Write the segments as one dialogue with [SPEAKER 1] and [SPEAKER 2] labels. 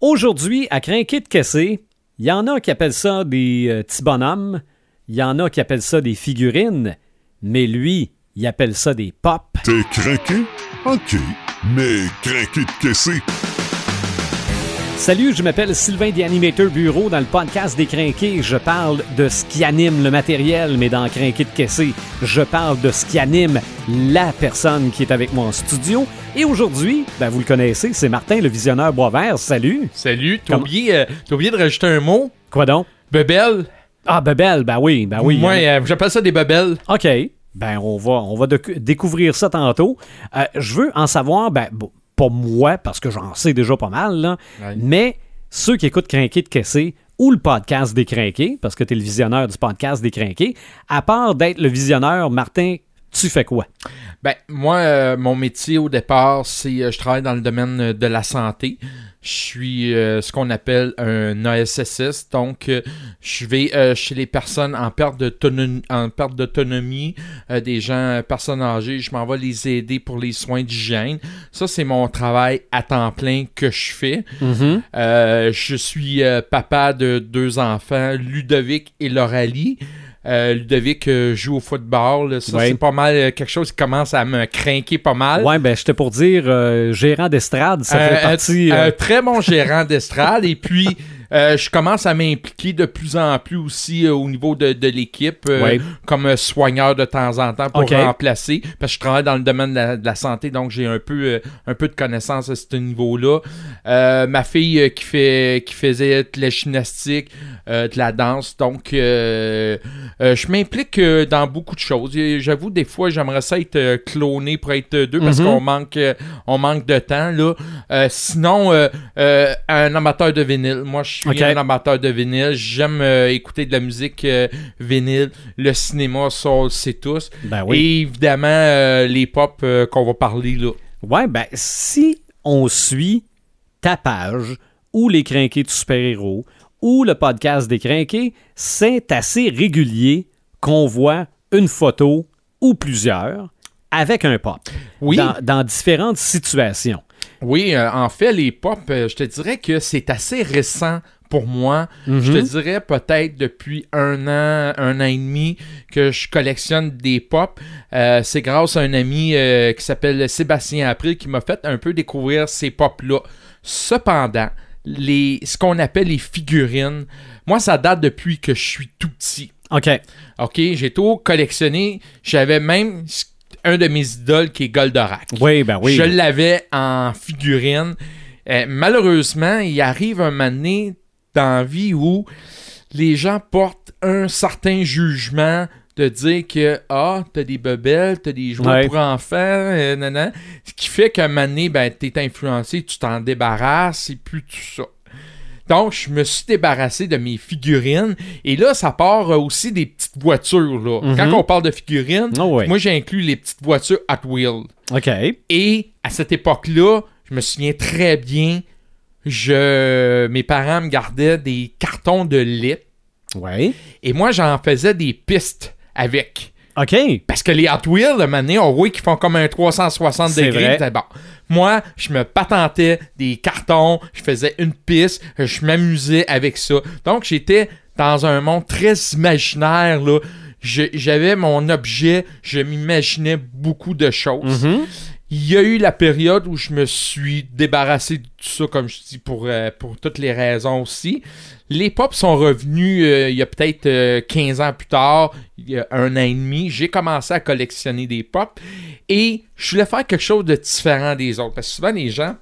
[SPEAKER 1] Aujourd'hui, à Crinquet de Caissé, il y en a qui appellent ça des euh, petits bonhommes, il y en a qui appellent ça des figurines, mais lui, il appelle ça des pop.
[SPEAKER 2] T'es craqué? OK. Mais craqué de caissé.
[SPEAKER 1] Salut, je m'appelle Sylvain des Animateurs Bureau. Dans le podcast des Crinqués, je parle de ce qui anime le matériel, mais dans Crinqué de Caissé, je parle de ce qui anime la personne qui est avec moi en studio. Et aujourd'hui, ben vous le connaissez, c'est Martin, le visionneur Boisvert. Salut!
[SPEAKER 3] Salut, t'as
[SPEAKER 1] Comment-
[SPEAKER 3] oublié, euh, t'as oublié de rajouter un mot?
[SPEAKER 1] Quoi donc?
[SPEAKER 3] Bebel?
[SPEAKER 1] Ah, Bebel, ben oui, ben oui.
[SPEAKER 3] Moi, euh, j'appelle ça des bebelles.
[SPEAKER 1] OK. Ben, on va, on va découvrir ça tantôt. Euh, je veux en savoir, ben, bon, pas moi, parce que j'en sais déjà pas mal, là,
[SPEAKER 3] Ouais.
[SPEAKER 1] mais ceux qui écoutent Crinqué de Caissé ou le podcast des Crinqués, parce que tu es le visionneur du podcast des Crinqués, à part d'être le visionneur, Martin, tu fais quoi?
[SPEAKER 3] Ben, moi, euh, mon métier au départ, c'est euh, je travaille dans le domaine euh, de la santé. Je suis euh, ce qu'on appelle un ASSS, donc je vais chez les personnes en perte d'autonomie, des gens, personnes âgées, je m'en vais les aider pour les soins d'hygiène. Ça, c'est mon travail à temps plein que je fais. Euh, je suis papa de deux enfants, Ludovic et Loralie. Euh, Ludovic euh, joue au football. là. Ça,
[SPEAKER 1] Ouais.
[SPEAKER 3] c'est pas mal euh, quelque chose qui commence à me craquer pas mal.
[SPEAKER 1] Ouais, ben, j'étais pour dire euh, gérant d'estrade, ça fait
[SPEAKER 3] Euh,
[SPEAKER 1] partie.
[SPEAKER 3] un,
[SPEAKER 1] euh,
[SPEAKER 3] un très bon gérant d'estrade. et puis, euh, je commence à m'impliquer de plus en plus aussi euh, au niveau de, de l'équipe, euh,
[SPEAKER 1] Ouais.
[SPEAKER 3] comme soigneur de temps en temps pour
[SPEAKER 1] Ok.
[SPEAKER 3] remplacer. Parce que je travaille dans le domaine de la, de la santé, donc j'ai un peu, un peu de connaissances à ce niveau-là. Ma fille qui, fait, qui faisait de la gymnastique, de la danse, donc je m'implique dans beaucoup de choses. J'avoue, des fois, j'aimerais ça être cloné pour être deux parce
[SPEAKER 1] Mhm.
[SPEAKER 3] qu'on manque, on manque de temps. Là. Sinon, un amateur de vinyle. Moi, je suis
[SPEAKER 1] Ok.
[SPEAKER 3] un amateur de vinyle. J'aime euh, écouter de la musique euh, vinyle, le cinéma, le sait tous.
[SPEAKER 1] ben oui.
[SPEAKER 3] Et évidemment, euh, les pop qu'on va parler là.
[SPEAKER 1] Ouais, ben, si on suit ta page ou les crinqués de super-héros ou le podcast des crinqués, c'est assez régulier qu'on voit une photo ou plusieurs avec un pop
[SPEAKER 3] Oui.
[SPEAKER 1] dans, dans différentes situations.
[SPEAKER 3] Oui, euh, en fait, les pop, euh, je te dirais que c'est assez récent pour moi.
[SPEAKER 1] Mhm.
[SPEAKER 3] Je te dirais peut-être depuis un an, un an et demi que je collectionne des pop. Euh, c'est grâce à un ami qui s'appelle Sébastien April qui m'a fait un peu découvrir ces pop-là. Cependant, les, ce qu'on appelle les figurines, moi, ça date depuis que je suis tout petit.
[SPEAKER 1] OK.
[SPEAKER 3] OK, j'ai tout collectionné. J'avais même un de mes idoles qui est Goldorak.
[SPEAKER 1] Oui, ben oui.
[SPEAKER 3] Je l'avais en figurine. Euh, malheureusement, il arrive un moment donné dans la vie où les gens portent un certain jugement de dire que ah t'as des bebelles, t'as des jouets
[SPEAKER 1] Ouais.
[SPEAKER 3] pour enfants, euh, ce qui fait qu'à un moment donné, ben t'es influencé, tu t'en débarrasses et plus tout ça. Donc, je me suis débarrassé de mes figurines. Et là, ça part euh, aussi des petites voitures. Là.
[SPEAKER 1] Mhm.
[SPEAKER 3] Quand on parle de figurines,
[SPEAKER 1] Oh ouais.
[SPEAKER 3] moi, j'ai inclus les petites voitures Hot Wheels.
[SPEAKER 1] OK.
[SPEAKER 3] Et à cette époque-là, je me souviens très bien, je, mes parents me gardaient des cartons de lait
[SPEAKER 1] Ouais.
[SPEAKER 3] et moi, j'en faisais des pistes avec.
[SPEAKER 1] OK.
[SPEAKER 3] Parce que les Hot Wheels, moment donné, on voit qu'ils font comme un 360
[SPEAKER 1] C'est
[SPEAKER 3] degrés.
[SPEAKER 1] vrai.
[SPEAKER 3] Bon. Moi, je me patentais des cartons, je faisais une piste, je m'amusais avec ça. Donc, j'étais dans un monde très imaginaire, là. J'avais mon objet, je m'imaginais beaucoup de choses.
[SPEAKER 1] Mhm.
[SPEAKER 3] Il y a eu la période où je me suis débarrassé de tout ça, comme je dis, pour, euh, pour toutes les raisons aussi. Les pop sont revenus euh, il y a peut-être euh, 15 ans plus tard, il y a un an et demi. J'ai commencé à collectionner des pop et je voulais faire quelque chose de différent des autres. Parce que souvent, les gens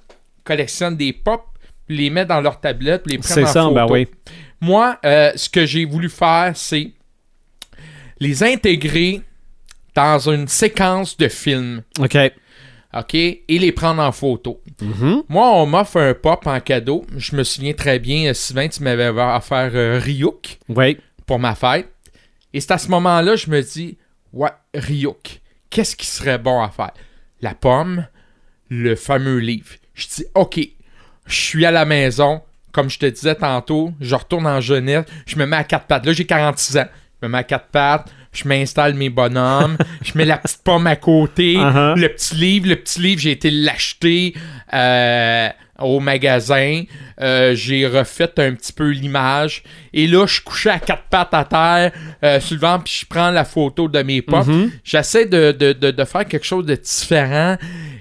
[SPEAKER 3] collectionnent des pop, les mettent dans leur tablette, les prennent
[SPEAKER 1] C'est
[SPEAKER 3] en
[SPEAKER 1] ça,
[SPEAKER 3] photo.
[SPEAKER 1] ben oui.
[SPEAKER 3] Moi, euh, ce que j'ai voulu faire, c'est les intégrer dans une séquence de films.
[SPEAKER 1] OK.
[SPEAKER 3] OK? Et les prendre en photo.
[SPEAKER 1] Mhm.
[SPEAKER 3] Moi, on m'offre un pop en cadeau. Je me souviens très bien, euh, Sylvain, tu m'avais offert euh, Ryuk
[SPEAKER 1] Oui.
[SPEAKER 3] pour ma fête. Et c'est à ce moment-là, je me dis, ouais, Ryuk, qu'est-ce qui serait bon à faire? La pomme, le fameux livre. Je dis, OK, je suis à la maison. Comme je te disais tantôt, je retourne en jeunesse, je me mets à quatre pattes. Là, j'ai 46 ans. Je me mets à quatre pattes, je m'installe mes bonhommes, je mets la petite pomme à côté,
[SPEAKER 1] Uh-huh.
[SPEAKER 3] le petit livre, le petit livre, j'ai été l'acheter euh, au magasin. Euh, j'ai refait un petit peu l'image. Et là, je couchais à quatre pattes à terre euh, sur le ventre, puis je prends la photo de mes potes.
[SPEAKER 1] Mhm.
[SPEAKER 3] J'essaie de, de, de, de faire quelque chose de différent.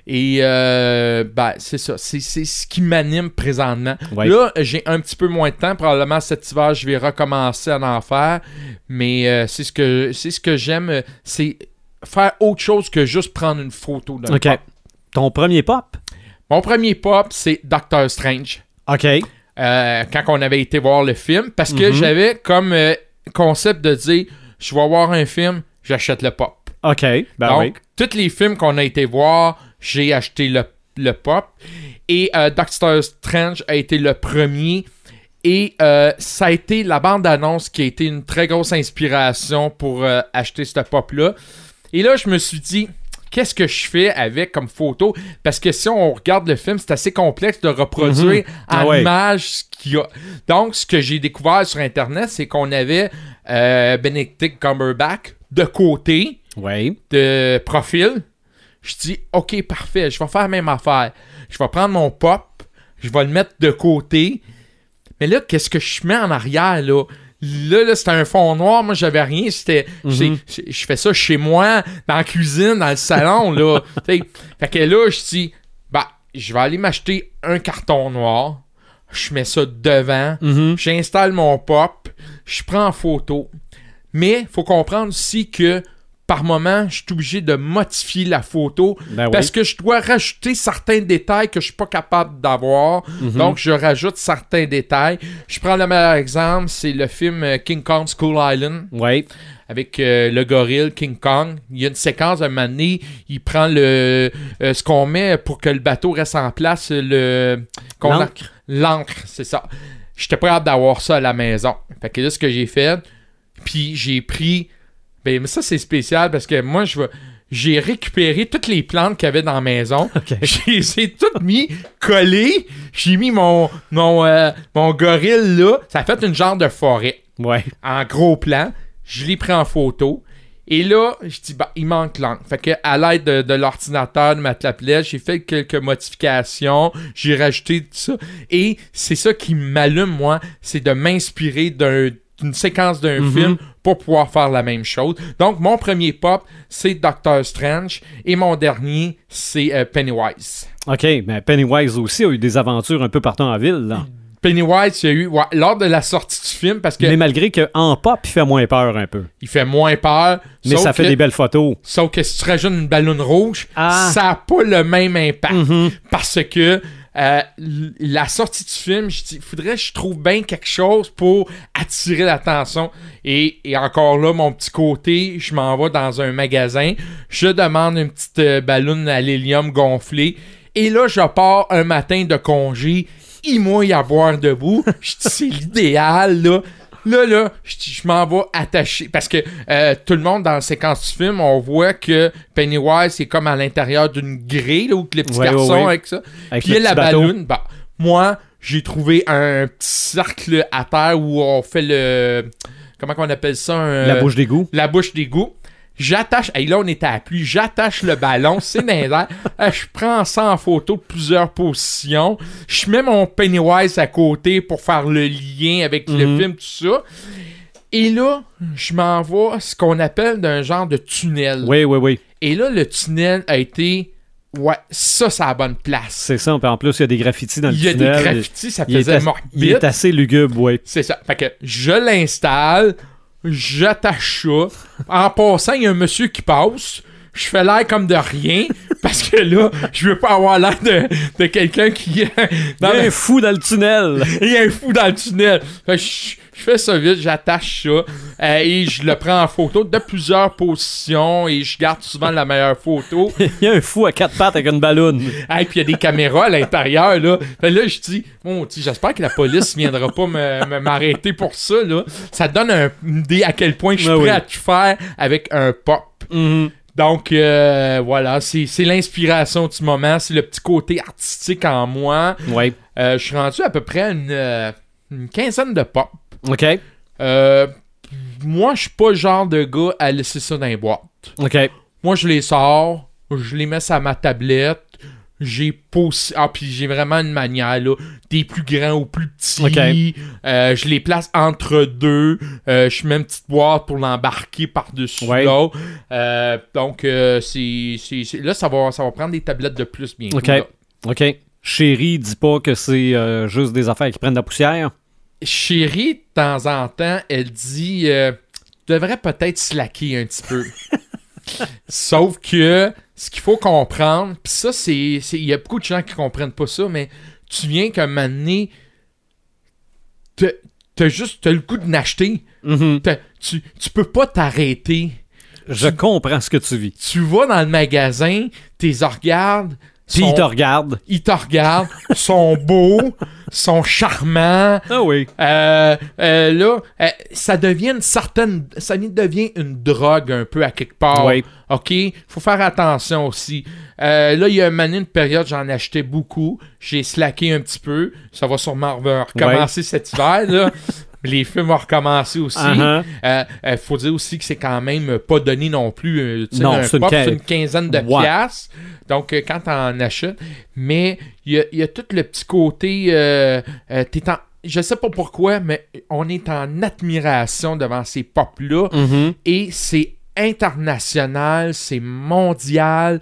[SPEAKER 3] Et euh, ben, c'est ça. C'est, c'est ce qui m'anime présentement.
[SPEAKER 1] Ouais.
[SPEAKER 3] Là, j'ai un petit peu moins de temps. Probablement cet hiver, je vais recommencer à en faire. Mais euh, c'est ce que c'est ce que j'aime. C'est faire autre chose que juste prendre une photo d'un
[SPEAKER 1] OK.
[SPEAKER 3] pop.
[SPEAKER 1] Ton premier pop?
[SPEAKER 3] Mon premier pop, c'est Doctor Strange.
[SPEAKER 1] OK.
[SPEAKER 3] Euh, quand on avait été voir le film. Parce que
[SPEAKER 1] Mhm.
[SPEAKER 3] j'avais comme concept de dire je vais voir un film, j'achète le pop.
[SPEAKER 1] OK. Ben
[SPEAKER 3] Donc,
[SPEAKER 1] oui.
[SPEAKER 3] tous les films qu'on a été voir, j'ai acheté le, le pop. Et euh, Doctor Strange a été le premier. Et euh, ça a été la bande-annonce qui a été une très grosse inspiration pour euh, acheter ce pop-là. Et là, je me suis dit, qu'est-ce que je fais avec comme photo? Parce que si on regarde le film, c'est assez complexe de reproduire en
[SPEAKER 1] ouais.
[SPEAKER 3] image ce qu'il y a. Donc, ce que j'ai découvert sur Internet, c'est qu'on avait euh, Benedict Cumberbatch de côté de profil. Je dis, OK, parfait, je vais faire la même affaire. Je vais prendre mon pop, je vais le mettre de côté. Mais là, qu'est-ce que je mets en arrière, là? Là, là c'était un fond noir. Moi, j'avais rien. C'était.
[SPEAKER 1] Mhm.
[SPEAKER 3] Je fais ça chez moi, dans la cuisine, dans le salon, là. Fait que là, je dis, bah, je vais aller m'acheter un carton noir. Je mets ça devant.
[SPEAKER 1] Mhm.
[SPEAKER 3] J'installe mon pop, je prends en photo. Mais faut comprendre aussi que par moment, je suis obligé de modifier la photo
[SPEAKER 1] Ben oui.
[SPEAKER 3] parce que je dois rajouter certains détails que je suis pas capable d'avoir.
[SPEAKER 1] Mhm.
[SPEAKER 3] Donc, je rajoute certains détails. Je prends le meilleur exemple, c'est le film euh, King Kong School Island
[SPEAKER 1] Oui.
[SPEAKER 3] avec euh, le gorille King Kong. Il y a une séquence à un moment donné, il prend le euh, ce qu'on met pour que le bateau reste en place, le
[SPEAKER 1] L'encre.
[SPEAKER 3] L'encre, c'est ça. J'étais pas hâte d'avoir ça à la maison. Fait que là, ce que j'ai fait, puis j'ai pris. Ben, mais ça, c'est spécial parce que moi, je vais. J'ai récupéré toutes les plantes qu'il y avait dans la maison.
[SPEAKER 1] OK.
[SPEAKER 3] Je les ai toutes mis collées. J'ai mis mon, mon, euh, mon gorille là. Ça a fait une genre de forêt
[SPEAKER 1] Ouais.
[SPEAKER 3] en gros plan. Je l'ai pris en photo. Et là, je dis, bah, il manque l'encre. Fait que, à l'aide de, de l'ordinateur, de ma tablette, j'ai fait quelques modifications. J'ai rajouté tout ça. Et c'est ça qui m'allume, moi, c'est de m'inspirer d'un- d'une séquence d'un
[SPEAKER 1] Mhm.
[SPEAKER 3] film pour pouvoir faire la même chose. Donc, mon premier pop, c'est Doctor Strange. Et mon dernier, c'est euh, Pennywise.
[SPEAKER 1] OK. Mais Pennywise aussi a eu des aventures un peu partout en ville, là.
[SPEAKER 3] Pennywise, il y a eu, ouais, lors de la sortie du film, parce que
[SPEAKER 1] Mais malgré qu'en pop, il fait moins peur un peu.
[SPEAKER 3] il fait moins peur.
[SPEAKER 1] Mais ça fait
[SPEAKER 3] que-
[SPEAKER 1] des belles photos.
[SPEAKER 3] Sauf que si tu rajoutes une ballonne rouge,
[SPEAKER 1] Ah.
[SPEAKER 3] ça n'a pas le même impact.
[SPEAKER 1] Mhm.
[SPEAKER 3] Parce que euh, la sortie du film, je dis, faudrait que je trouve bien quelque chose pour attirer l'attention. Et, et encore là, mon petit côté, je m'en vais dans un magasin, je demande une petite euh, ballonne à l'hélium gonflée. Et là, je pars un matin de congé, il mouille à boire debout. Je dis, c'est l'idéal, là. Là, là, je m'en vais attacher. Parce que euh, tout le monde, dans la séquence du film, on voit que Pennywise est comme à l'intérieur d'une grille, là, où que le petit
[SPEAKER 1] Ouais,
[SPEAKER 3] garçon
[SPEAKER 1] ouais, ouais.
[SPEAKER 3] avec ça.
[SPEAKER 1] Avec
[SPEAKER 3] Puis il y a la balloune. Bah, moi, j'ai trouvé un petit cercle à terre où on fait le. Comment qu'on appelle ça un-
[SPEAKER 1] La bouche d'égout.
[SPEAKER 3] La bouche d'égout. J'attache. Et là, on était à la pluie. J'attache le ballon. C'est dans. Euh, Je prends ça en photo de plusieurs positions. Je mets mon Pennywise à côté pour faire le lien avec le
[SPEAKER 1] Mhm.
[SPEAKER 3] film, tout ça. Et là, je m'en vais à ce qu'on appelle d'un genre de tunnel.
[SPEAKER 1] Oui, oui, oui.
[SPEAKER 3] Et là, le tunnel a été. Ouais, ça, c'est la bonne place.
[SPEAKER 1] C'est ça. En plus, il y a des graffitis dans le
[SPEAKER 3] Il y a
[SPEAKER 1] tunnel.
[SPEAKER 3] des graffitis, ça faisait morbide.
[SPEAKER 1] il est assez lugubre, oui.
[SPEAKER 3] C'est ça. Fait que je l'installe, j'attache ça. En passant, il y a un monsieur qui passe. Je fais l'air comme de rien parce que là, je veux pas avoir l'air de, de quelqu'un qui.
[SPEAKER 1] Il
[SPEAKER 3] dans
[SPEAKER 1] y a un fou dans le tunnel.
[SPEAKER 3] il y a un fou dans le tunnel. Fait je, je fais ça vite, j'attache ça euh, et je le prends en photo de plusieurs positions et je garde souvent la meilleure photo.
[SPEAKER 1] Il y a un fou à quatre pattes avec une balloune.
[SPEAKER 3] Et puis il y a des caméras à l'intérieur, là. Fait là, je dis, bon, j'espère que la police viendra pas m'arrêter pour ça, là. Ça donne un- une idée à quel point je suis
[SPEAKER 1] Ouais,
[SPEAKER 3] prêt
[SPEAKER 1] oui.
[SPEAKER 3] à tout faire avec un pop.
[SPEAKER 1] Mhm.
[SPEAKER 3] Donc, euh, voilà, c'est l'inspiration du moment, c'est le petit côté artistique en moi. Euh, je suis rendu à peu près une, une quinzaine de pop.
[SPEAKER 1] OK.
[SPEAKER 3] Euh, moi, je suis pas le genre de gars à laisser ça dans les boîtes.
[SPEAKER 1] OK.
[SPEAKER 3] Moi, je les sors, je les mets sur ma tablette, j'ai Ah, puis j'ai vraiment une manière, là, des plus grands aux plus petits.
[SPEAKER 1] Ok.
[SPEAKER 3] Euh, je les place entre deux. Euh, je mets une petite boîte pour l'embarquer par-dessus
[SPEAKER 1] Ouais.
[SPEAKER 3] l'autre. Euh, donc, c'est, c'est- c'est- là, ça va, ça va prendre des tablettes de plus bientôt.
[SPEAKER 1] Ok. OK. Chérie, dis pas que c'est juste des affaires qui prennent de la poussière.
[SPEAKER 3] Chérie, de temps en temps, elle dit euh, Tu devrais peut-être slacker un petit peu. Sauf que ce qu'il faut comprendre, puis ça, c'est. Il y a beaucoup de gens qui comprennent pas ça, mais tu viens qu'un moment donné, t'as juste t'as le goût de n'acheter.
[SPEAKER 1] Mhm.
[SPEAKER 3] T'as- Tu, tu peux pas t'arrêter.
[SPEAKER 1] Je comprends ce que tu vis.
[SPEAKER 3] Tu vas dans le magasin, t'es regardes.
[SPEAKER 1] Puis
[SPEAKER 3] sont-
[SPEAKER 1] il te regarde.
[SPEAKER 3] ils te regardent, sont beaux, sont charmants.
[SPEAKER 1] Ah oui.
[SPEAKER 3] Euh, euh, là, euh, ça devient une certaine. Ça devient une drogue un peu à quelque part.
[SPEAKER 1] Oui.
[SPEAKER 3] OK? Faut faire attention aussi. Euh, là, il y a une, une période, j'en achetais beaucoup. J'ai slacké un petit peu. Ça va sûrement re- recommencer cet hiver. Là. Les films vont recommencer aussi.
[SPEAKER 1] Uh-huh.
[SPEAKER 3] Euh, euh, faut dire aussi que c'est quand même pas donné non plus. euh,
[SPEAKER 1] Non,
[SPEAKER 3] un
[SPEAKER 1] c'est une
[SPEAKER 3] pop,
[SPEAKER 1] quin-
[SPEAKER 3] c'est une quinzaine de
[SPEAKER 1] Ouais.
[SPEAKER 3] piastres. Donc, quand t'en achètes. Mais il y a, il y a tout le petit côté. euh, t'es en- je sais pas pourquoi, mais on est en admiration devant ces pop-là.
[SPEAKER 1] Mhm.
[SPEAKER 3] Et c'est international, c'est mondial.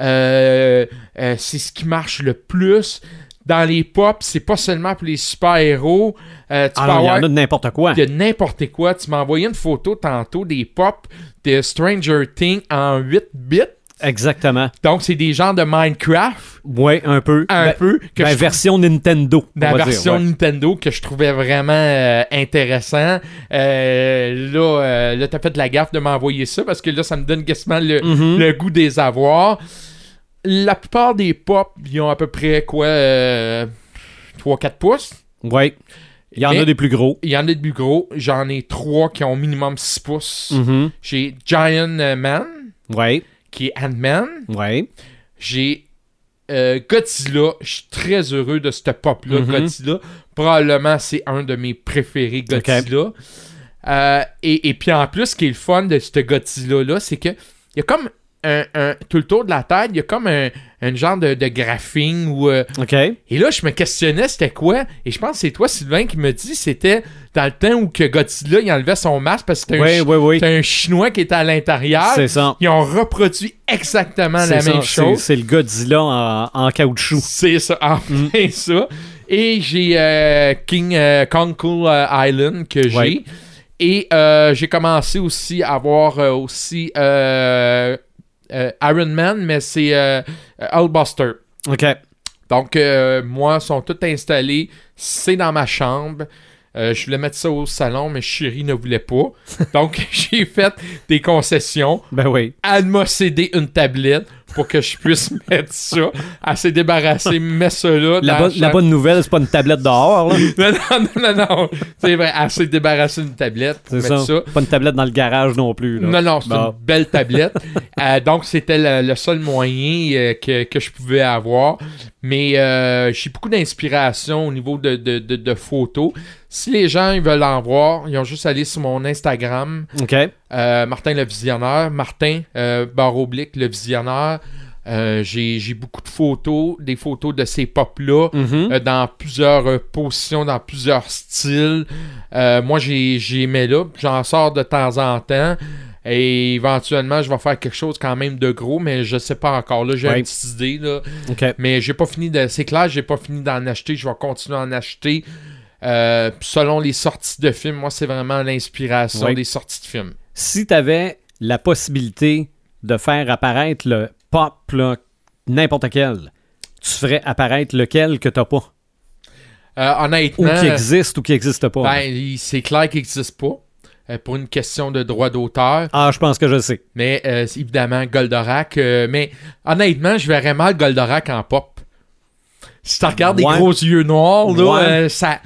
[SPEAKER 3] euh, euh, c'est ce qui marche le plus. Dans les pop, c'est pas seulement pour les super-héros. Euh, tu
[SPEAKER 1] Ah
[SPEAKER 3] peux
[SPEAKER 1] non, il y en a de n'importe quoi.
[SPEAKER 3] de n'importe quoi. Tu m'as envoyé une photo tantôt des pop de Stranger Things en 8 bits.
[SPEAKER 1] Exactement.
[SPEAKER 3] Donc, c'est des genres de Minecraft,
[SPEAKER 1] Ouais, un peu.
[SPEAKER 3] un
[SPEAKER 1] Ben-
[SPEAKER 3] peu, que
[SPEAKER 1] ben,
[SPEAKER 3] je
[SPEAKER 1] version Nintendo.
[SPEAKER 3] la
[SPEAKER 1] dire,
[SPEAKER 3] version
[SPEAKER 1] ouais.
[SPEAKER 3] Nintendo que je trouvais vraiment euh, intéressant. Euh, là, euh, là t'as fait de la gaffe de m'envoyer ça parce que là, ça me donne quasiment le,
[SPEAKER 1] Mhm.
[SPEAKER 3] le goût des avoirs. La plupart des pop, ils ont à peu près quoi 3-4 pouces.
[SPEAKER 1] Ouais. Il y en
[SPEAKER 3] Mais-
[SPEAKER 1] a des plus gros.
[SPEAKER 3] Il y en a de plus gros. J'en ai 3 qui ont minimum 6 pouces.
[SPEAKER 1] Mhm.
[SPEAKER 3] J'ai Giant euh, Man,
[SPEAKER 1] Ouais.
[SPEAKER 3] qui est Ant-Man.
[SPEAKER 1] Ouais.
[SPEAKER 3] J'ai euh, Godzilla. Je suis très heureux de ce pop-là,
[SPEAKER 1] Mhm.
[SPEAKER 3] Godzilla. Probablement, c'est un de mes préférés, Godzilla. Euh, et, et puis en plus, ce qui est le fun de ce Godzilla-là, c'est que il y a comme un, un- tout le tour de la tête, il y a comme un, un genre de, de graphing ou euh,
[SPEAKER 1] OK.
[SPEAKER 3] et là, je me questionnais c'était quoi? Et je pense que c'est toi, Sylvain, qui me dit c'était dans le temps où que Godzilla il enlevait son masque parce que c'était un,
[SPEAKER 1] Oui,
[SPEAKER 3] chi-
[SPEAKER 1] oui, oui.
[SPEAKER 3] c'était un Chinois qui était à l'intérieur.
[SPEAKER 1] C'est ça.
[SPEAKER 3] Ils ont reproduit exactement la
[SPEAKER 1] ça.
[SPEAKER 3] même chose.
[SPEAKER 1] C'est le Godzilla en, en caoutchouc.
[SPEAKER 3] C'est ça, enfin ça. Et j'ai euh, King euh, Kong Cool euh, Island que j'ai. Et euh, j'ai commencé aussi à avoir aussi Iron Man, mais c'est euh, Hulkbuster.
[SPEAKER 1] OK.
[SPEAKER 3] Donc, euh, moi, sont tous installés. C'est dans ma chambre. Euh, je voulais mettre ça au salon, mais chérie ne voulait pas. Donc, j'ai fait des concessions.
[SPEAKER 1] Ben oui.
[SPEAKER 3] Elle m'a cédé une tablette pour que je puisse mettre ça. Elle s'est débarrassée, met ça là.
[SPEAKER 1] La, bonne-
[SPEAKER 3] la
[SPEAKER 1] bonne nouvelle, c'est pas une tablette dehors, là.
[SPEAKER 3] Non, non, non, non, non. C'est vrai, elle s'est débarrassée d'une tablette
[SPEAKER 1] C'est ça.
[SPEAKER 3] ça.
[SPEAKER 1] Pas une tablette dans le garage non plus, là.
[SPEAKER 3] Non, non, c'est
[SPEAKER 1] Bon.
[SPEAKER 3] une belle tablette. Euh, donc, c'était le, le seul moyen euh, que, que je pouvais avoir. Mais euh, j'ai beaucoup d'inspiration au niveau de, de, de, de photos. Si les gens ils veulent en voir, ils ont juste à aller sur mon Instagram,
[SPEAKER 1] OK.
[SPEAKER 3] euh, Martin le Visionnaire. Martin, euh, barre oblique, le Visionnaire. Euh, j'ai beaucoup de photos, des photos de ces pop-là.
[SPEAKER 1] Mhm.
[SPEAKER 3] euh, dans plusieurs euh, positions, dans plusieurs styles. Moi, j'ai aimé là. J'en sors de temps en temps. Et éventuellement, je vais faire quelque chose quand même de gros, mais je sais pas encore. Là, j'ai
[SPEAKER 1] Ouais.
[SPEAKER 3] une petite idée. Là. Mais j'ai pas fini de. C'est clair, j'ai pas fini d'en acheter. Je vais continuer à en acheter. Euh, selon les sorties de films, moi, c'est vraiment l'inspiration des sorties de films.
[SPEAKER 1] Si tu avais la possibilité de faire apparaître le pop, n'importe quel, tu ferais apparaître lequel que t'as pas?
[SPEAKER 3] Euh,
[SPEAKER 1] Ou
[SPEAKER 3] honnêtement,
[SPEAKER 1] qui existe ou qui existe pas.
[SPEAKER 3] ben, c'est clair qu'il n'existe pas. euh, pour une question de droit d'auteur.
[SPEAKER 1] Ah, je pense que je sais.
[SPEAKER 3] Mais euh, évidemment, Goldorak. mais honnêtement, je verrais mal Goldorak en pop. Si tu regardes
[SPEAKER 1] Ouais.
[SPEAKER 3] des gros yeux noirs, là,
[SPEAKER 1] Ouais.
[SPEAKER 3] euh, ça.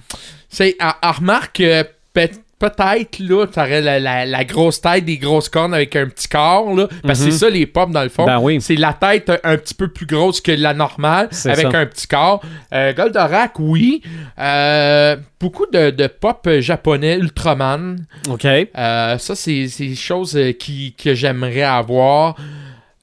[SPEAKER 3] C'est, remarque, euh, peut- peut-être, là, t'aurais la, la, la grosse tête, des grosses cornes avec un petit corps, là. Parce que
[SPEAKER 1] Mhm.
[SPEAKER 3] c'est ça, les pop, dans le fond.
[SPEAKER 1] Ben oui.
[SPEAKER 3] C'est la tête un, un petit peu plus grosse que la normale, avec
[SPEAKER 1] ça.
[SPEAKER 3] un petit corps. Euh, Goldorak, oui. Euh, beaucoup de, de pop euh, japonais, Ultraman.
[SPEAKER 1] OK.
[SPEAKER 3] Euh, ça, c'est des choses euh, qui, que j'aimerais avoir.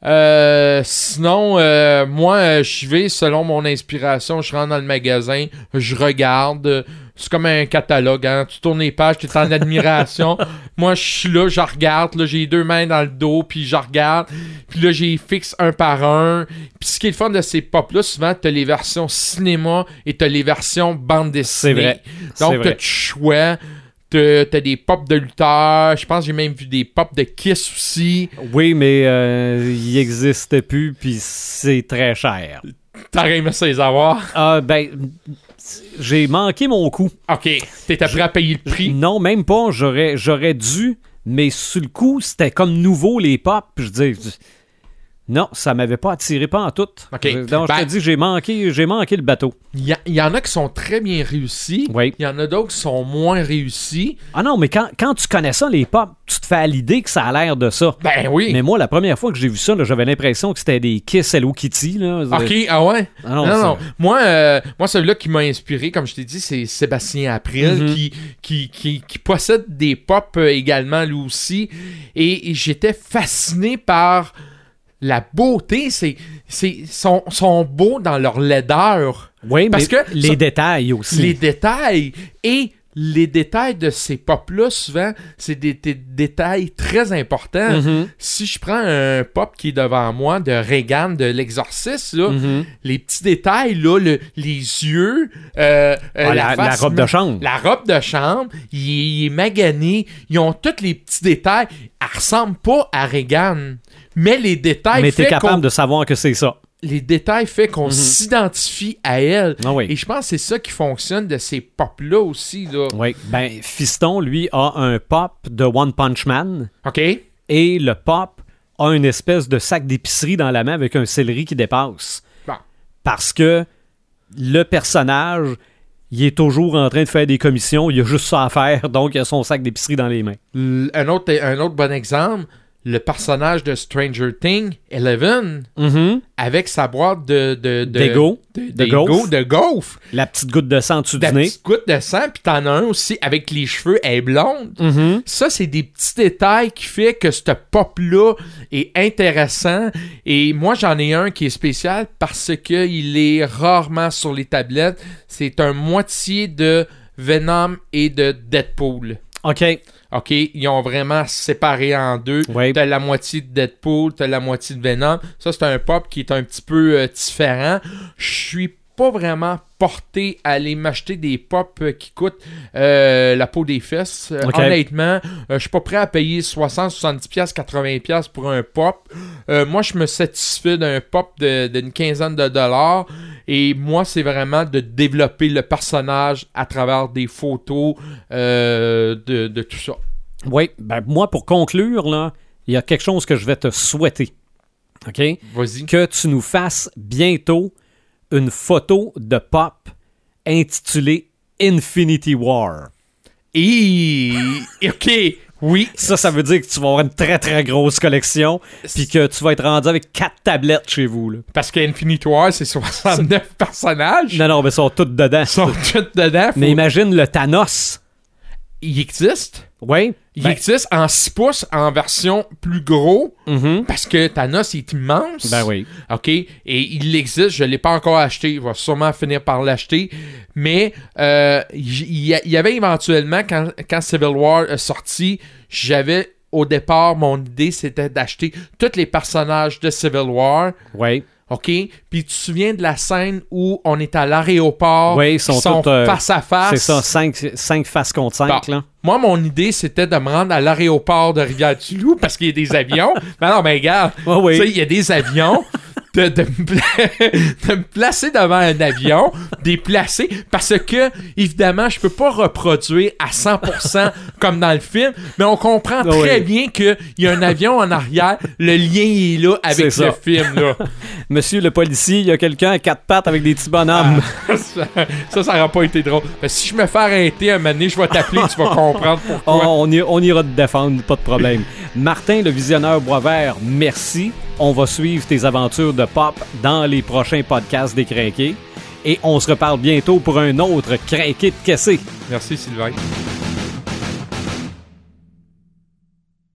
[SPEAKER 3] Euh, sinon, euh, moi, euh, je vais selon mon inspiration. Je rentre dans le magasin, je regarde. C'est comme un catalogue, hein. Tu tournes les pages, tu es en admiration. moi, je suis là, je regarde. Là, j'ai les deux mains dans le dos, puis je regarde. Puis là, j'ai fixe un par un. Puis ce qui est le fun de ces pop-là, souvent, t'as les versions cinéma et t'as les versions bande dessinée.
[SPEAKER 1] C'est vrai.
[SPEAKER 3] Donc, t'as
[SPEAKER 1] vrai.
[SPEAKER 3] du choix. T'as des pop de lutteurs. Je pense que j'ai même vu des pop de Kiss aussi.
[SPEAKER 1] Oui, mais euh, il n'existait plus, puis c'est très cher.
[SPEAKER 3] T'aurais aimé ça les avoir?
[SPEAKER 1] Ah, ben, j'ai manqué mon coup.
[SPEAKER 3] Ok, t'étais prêt à payer le prix?
[SPEAKER 1] Non, même pas. J'aurais, j'aurais dû, mais sur le coup, c'était comme nouveau les pop. puis Je dis, non, ça m'avait pas attiré pas en tout. Je- Donc, je
[SPEAKER 3] Ben-
[SPEAKER 1] te dis, j'ai manqué, j'ai manqué le bateau.
[SPEAKER 3] Il y, y en a qui sont très bien réussis.
[SPEAKER 1] Oui.
[SPEAKER 3] Il y en a d'autres qui sont moins réussis.
[SPEAKER 1] Ah non, mais quand, quand tu connais ça, les pop, tu te fais à l'idée que ça a l'air de ça.
[SPEAKER 3] Ben oui.
[SPEAKER 1] Mais moi, la première fois que j'ai vu ça, là, j'avais l'impression que c'était des Kiss Hello Kitty. Là.
[SPEAKER 3] Ok, ah ouais?
[SPEAKER 1] Ah non,
[SPEAKER 3] non, non. Moi, euh, moi celui-là qui m'a inspiré, comme je t'ai dit, c'est Sébastien April,
[SPEAKER 1] Mhm.
[SPEAKER 3] qui, qui, qui, qui possède des pop euh, également, lui aussi. Et, et j'étais fasciné par la beauté. C'est, c'est, sont, sont beaux dans leur laideur.
[SPEAKER 1] Oui,
[SPEAKER 3] Parce
[SPEAKER 1] mais
[SPEAKER 3] que
[SPEAKER 1] les
[SPEAKER 3] ça-
[SPEAKER 1] détails aussi.
[SPEAKER 3] Les détails. Et les détails de ces pop-là, souvent, c'est des, des détails très importants.
[SPEAKER 1] Mhm.
[SPEAKER 3] Si je prends un pop qui est devant moi de Reagan de l'exorciste, là,
[SPEAKER 1] Mhm.
[SPEAKER 3] les petits détails, là, le- les yeux, euh, euh,
[SPEAKER 1] Ah, la, la
[SPEAKER 3] face,
[SPEAKER 1] robe de chambre.
[SPEAKER 3] la robe de chambre, il, est- il est magané, ils ont tous les petits détails. Elle ressemble pas à Reagan, mais les détails
[SPEAKER 1] mais t'es capable de savoir que c'est ça.
[SPEAKER 3] les détails fait qu'on
[SPEAKER 1] Mhm.
[SPEAKER 3] s'identifie à elle.
[SPEAKER 1] Ah oui.
[SPEAKER 3] Et je pense que c'est ça qui fonctionne de ces pop-là aussi, là.
[SPEAKER 1] Oui. Ben, Fiston, lui, a un pop de One Punch Man
[SPEAKER 3] OK?
[SPEAKER 1] et le pop a une espèce de sac d'épicerie dans la main avec un céleri qui dépasse.
[SPEAKER 3] Bon.
[SPEAKER 1] Parce que le personnage, il est toujours en train de faire des commissions, il a juste ça à faire, donc il a son sac d'épicerie dans les mains.
[SPEAKER 3] Un autre, un autre bon exemple, le personnage de Stranger Things, Eleven,
[SPEAKER 1] Mhm.
[SPEAKER 3] avec sa boîte de... de, de de,
[SPEAKER 1] De gaufres.
[SPEAKER 3] de gaufres.
[SPEAKER 1] La petite goutte de sang en dessous
[SPEAKER 3] La
[SPEAKER 1] du nez.
[SPEAKER 3] petite goutte de sang, puis t'en as un aussi avec les cheveux, elle est blonde.
[SPEAKER 1] Mhm.
[SPEAKER 3] Ça, c'est des petits détails qui fait que ce pop-là est intéressant. Et moi, j'en ai un qui est spécial parce que il est rarement sur les tablettes. C'est un moitié de Venom et de Deadpool.
[SPEAKER 1] OK.
[SPEAKER 3] OK, ils ont vraiment séparé en deux.
[SPEAKER 1] Oui.
[SPEAKER 3] T'as la moitié de Deadpool, t'as la moitié de Venom. Ça, c'est un pop qui est un petit peu euh, différent. Je suis pas vraiment porté à aller m'acheter des pop euh, qui coûtent euh, la peau des fesses. Euh. Honnêtement, euh, je suis pas prêt à payer 60, 70 pièces, 80 pièces pour un pop. Euh, moi, je me satisfais d'un pop de- d'une quinzaine de dollars. Et moi, c'est vraiment de développer le personnage à travers des photos de, de tout ça.
[SPEAKER 1] Oui. Ben, moi, pour conclure, là, il y a quelque chose que je vais te souhaiter. OK?
[SPEAKER 3] Vas-y.
[SPEAKER 1] que tu nous fasses bientôt une photo de pop intitulée Infinity War.
[SPEAKER 3] Et... OK, oui.
[SPEAKER 1] Ça, ça veut dire que tu vas avoir une très très grosse collection, puis que tu vas être rendu avec quatre tablettes chez vous. Là.
[SPEAKER 3] Parce que Infinity War, c'est 69 personnages.
[SPEAKER 1] Non, non, mais ils sont toutes dedans.
[SPEAKER 3] Ils sont tous dedans. Faut-
[SPEAKER 1] Mais imagine le Thanos.
[SPEAKER 3] Il existe?
[SPEAKER 1] Oui.
[SPEAKER 3] Il
[SPEAKER 1] Ben,
[SPEAKER 3] existe en 6 pouces, en version plus gros,
[SPEAKER 1] mhm.
[SPEAKER 3] parce que Thanos est immense.
[SPEAKER 1] Ben oui.
[SPEAKER 3] OK? Et il existe, je ne l'ai pas encore acheté. Il va sûrement finir par l'acheter. Mais euh, il y, il y avait éventuellement, quand, quand Civil War est sorti, j'avais au départ, mon idée, c'était d'acheter tous les personnages de Civil War.
[SPEAKER 1] Oui.
[SPEAKER 3] OK? Puis tu te souviens de la scène où on est à l'aéroport,
[SPEAKER 1] Oui, ils sont euh,
[SPEAKER 3] face à face?
[SPEAKER 1] C'est ça, 5 faces contre 5.
[SPEAKER 3] Bon.
[SPEAKER 1] Là.
[SPEAKER 3] Moi, mon idée, c'était de me rendre à l'aéroport de Rivière-du-Loup parce qu'il y a des avions. mais non, mais regarde,
[SPEAKER 1] Ah oui.
[SPEAKER 3] tu sais, il y a des avions. De, de me pla- de me placer devant un avion, déplacer, parce que, évidemment, je peux pas reproduire à 100% comme dans le film, mais on comprend
[SPEAKER 1] Ah
[SPEAKER 3] très bien qu'il y a un avion en arrière, le lien est là avec le film. Là.
[SPEAKER 1] Monsieur le policier, il y a quelqu'un à quatre pattes avec des petits bonhommes.
[SPEAKER 3] ça, ça, ça n'aurait pas été drôle. Mais si je me fais arrêter un moment donné, je vais t'appeler, tu vas comprendre pourquoi.
[SPEAKER 1] On, on, y- on ira te défendre, pas de problème. Martin, le visionneur Boisvert, merci. On va suivre tes aventures de pop dans les prochains podcasts des Crinqués. Et on se reparle bientôt pour un autre Crinqué de caissé.
[SPEAKER 3] Merci, Sylvain.